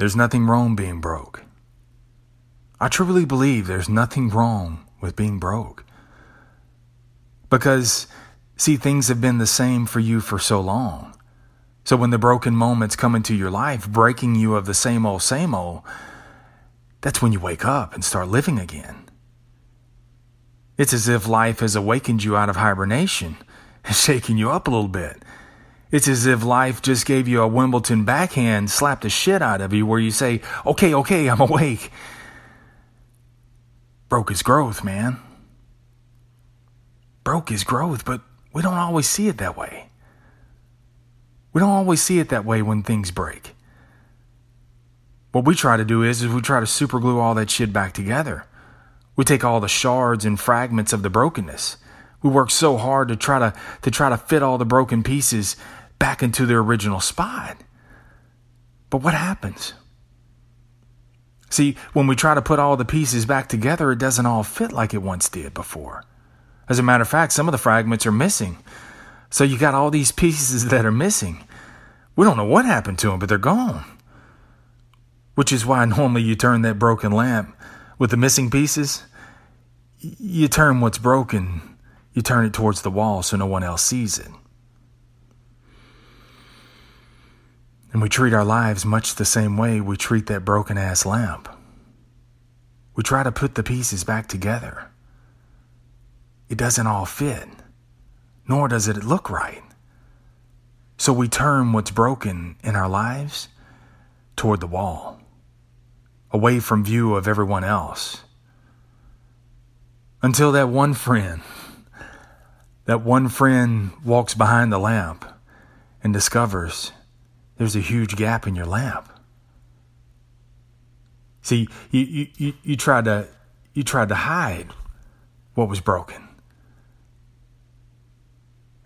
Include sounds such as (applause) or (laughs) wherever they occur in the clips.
there's nothing wrong being broke. I truly believe there's nothing wrong with being broke. Because, see, things have been the same for you for so long. So when the broken moments come into your life, breaking you of the same old, same old, that's when you wake up and start living again. It's as if life has awakened you out of hibernation (laughs) and shaken you up a little bit. It's as if life just gave you a Wimbledon backhand, slapped the shit out of you, where you say, okay, okay, I'm (laughs) awake. Broke his growth, man. Broke his growth, but we don't always see it that way. We don't always see it that way when things break. What we try to do is, is we try to superglue all that shit back together. We take all the shards and fragments of the brokenness. We work so hard to try to, to try to fit all the broken pieces back into their original spot. But what happens? See, when we try to put all the pieces back together, it doesn't all fit like it once did before. As a matter of fact, some of the fragments are missing. So you got all these pieces (laughs) that are missing. We don't know what happened to them, but they're gone. Which is why (laughs) normally you turn that broken lamp with the missing pieces you turn what's broken, you turn it towards the wall so no one else sees it. And we treat our lives much the same way we treat that broken ass lamp. We try to put the pieces back together. It doesn't all fit, nor does it look right. So we turn what's broken in our lives toward the wall, away from view of everyone else until that one friend, that one friend walks behind the lamp and discovers there's a huge gap in your lamp. See, you, you, you, you tried to you tried to hide what was broken.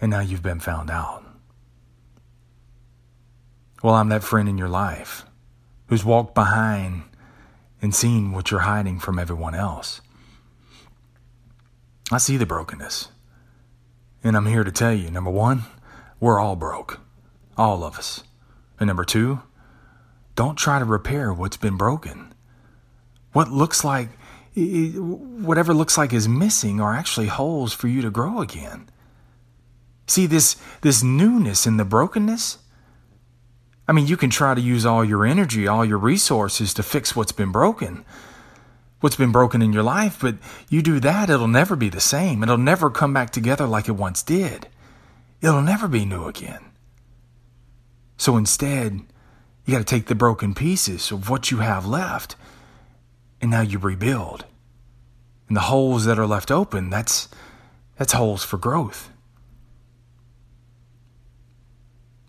And now you've been found out. Well, I'm that friend in your life who's walked behind and seen what you're hiding from everyone else. I see the brokenness. And I'm here to tell you number one, we're all broke. All of us. And number two, don't try to repair what's been broken. What looks like, whatever looks like is missing are actually holes for you to grow again. See this, this newness in the brokenness? I mean, you can try to use all your energy, all your resources to fix what's been broken what's been broken in your life, but you do that, it'll never be the same. It'll never come back together like it once did. It'll never be new again. So instead, you got to take the broken pieces of what you have left, and now you rebuild. And the holes that are left open, that's that's holes for growth.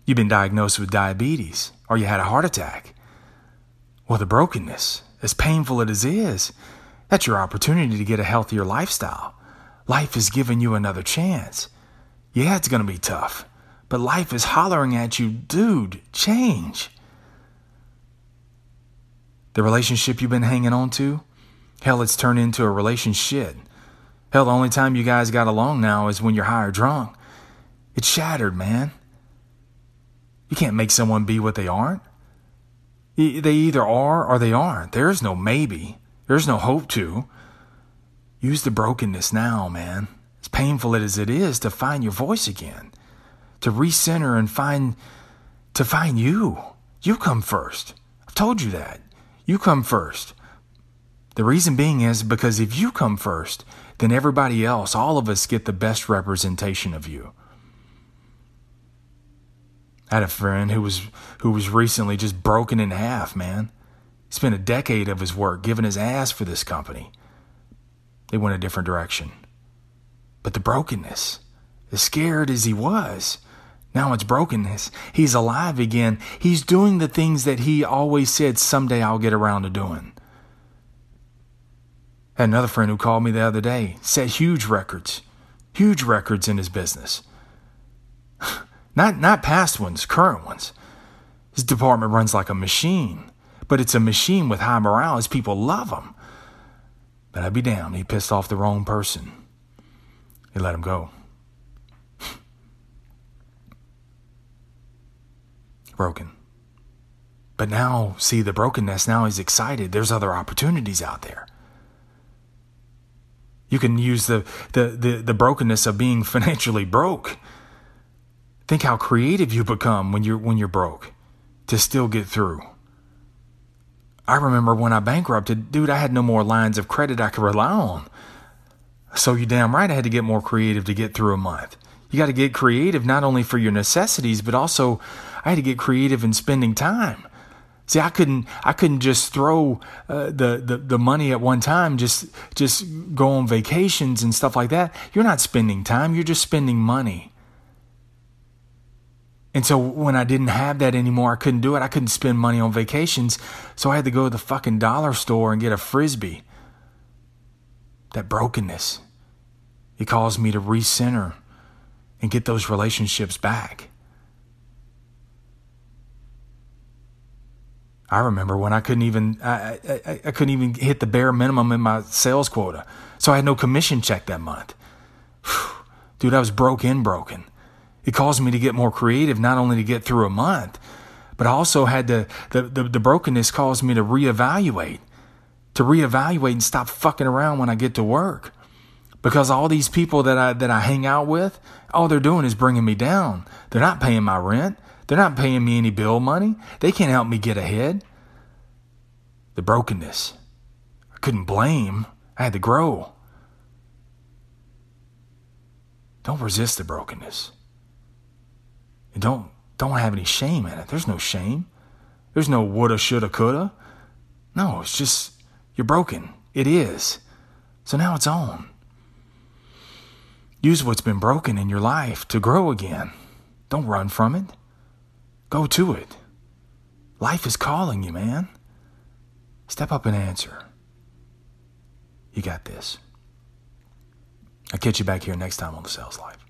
You've been diagnosed with diabetes, or you had a heart attack. Well, the brokenness, as painful as it is, that's your opportunity to get a healthier lifestyle. Life has given you another chance. Yeah, it's going to be tough, but life is hollering at you, dude, change. The relationship you've been hanging on to, hell, it's turned into a relationship. Hell, the only time you guys got along now is when you're high or drunk. It's shattered, man. You can't make someone be what they aren't. They either are or they aren't. There's no maybe. There's no hope to. Use the brokenness now, man. As painful as it is to find your voice again, to recenter and find to find you. You come first. I've told you that. You come first. The reason being is because if you come first, then everybody else, all of us get the best representation of you. I had a friend who was who was recently just broken in half, man. He spent a decade of his work giving his ass for this company. They went a different direction. But the brokenness, as scared as he was, now it's brokenness. He's alive again. He's doing the things that he always said someday I'll get around to doing. Had another friend who called me the other day, set huge records, huge records in his business. (sighs) Not, not past ones, current ones. His department runs like a machine, but it's a machine with high morale. His people love him. But I'd be damned, he pissed off the wrong person. He let him go. Broken. But now, see the brokenness, now he's excited. There's other opportunities out there. You can use the, the, the, the brokenness of being (laughs) financially broke. Think how creative you become when you're when you're broke to still get through. I remember when I bankrupted, dude, I had no more lines of credit I could rely on. So you damn right I had to get more creative to get through a month. You got to get creative not only for your necessities, but also I had to get creative in spending time. See, I couldn't, I couldn't just throw uh, the, the the money at one time, just just go on vacations and stuff like that. You're not spending time; you're just spending money. And so when I didn't have that anymore, I couldn't do it. I couldn't spend money on vacations, so I had to go to the fucking dollar store and get a frisbee. That brokenness, it caused me to recenter and get those relationships back. I remember when I couldn't even I, I, I, couldn't even hit the bare minimum in my sales quota, so I had no commission check that month. (sighs) Dude, I was broke in broken. It caused me to get more creative, not only to get through a month, but I also had to the, the, the brokenness caused me to reevaluate, to reevaluate and stop fucking around when I get to work, because all these people that I that I hang out with, all they're doing is bringing me down. They're not paying my rent. They're not paying me any bill money. They can't help me get ahead. The brokenness. I couldn't blame. I had to grow. Don't resist the brokenness. And don't don't have any shame in it. There's no shame. There's no woulda, shoulda, coulda. No, it's just you're broken. It is. So now it's on. Use what's been broken in your life to grow again. Don't run from it. Go to it. Life is calling you, man. Step up and answer. You got this. I'll catch you back here next time on The Sales Life.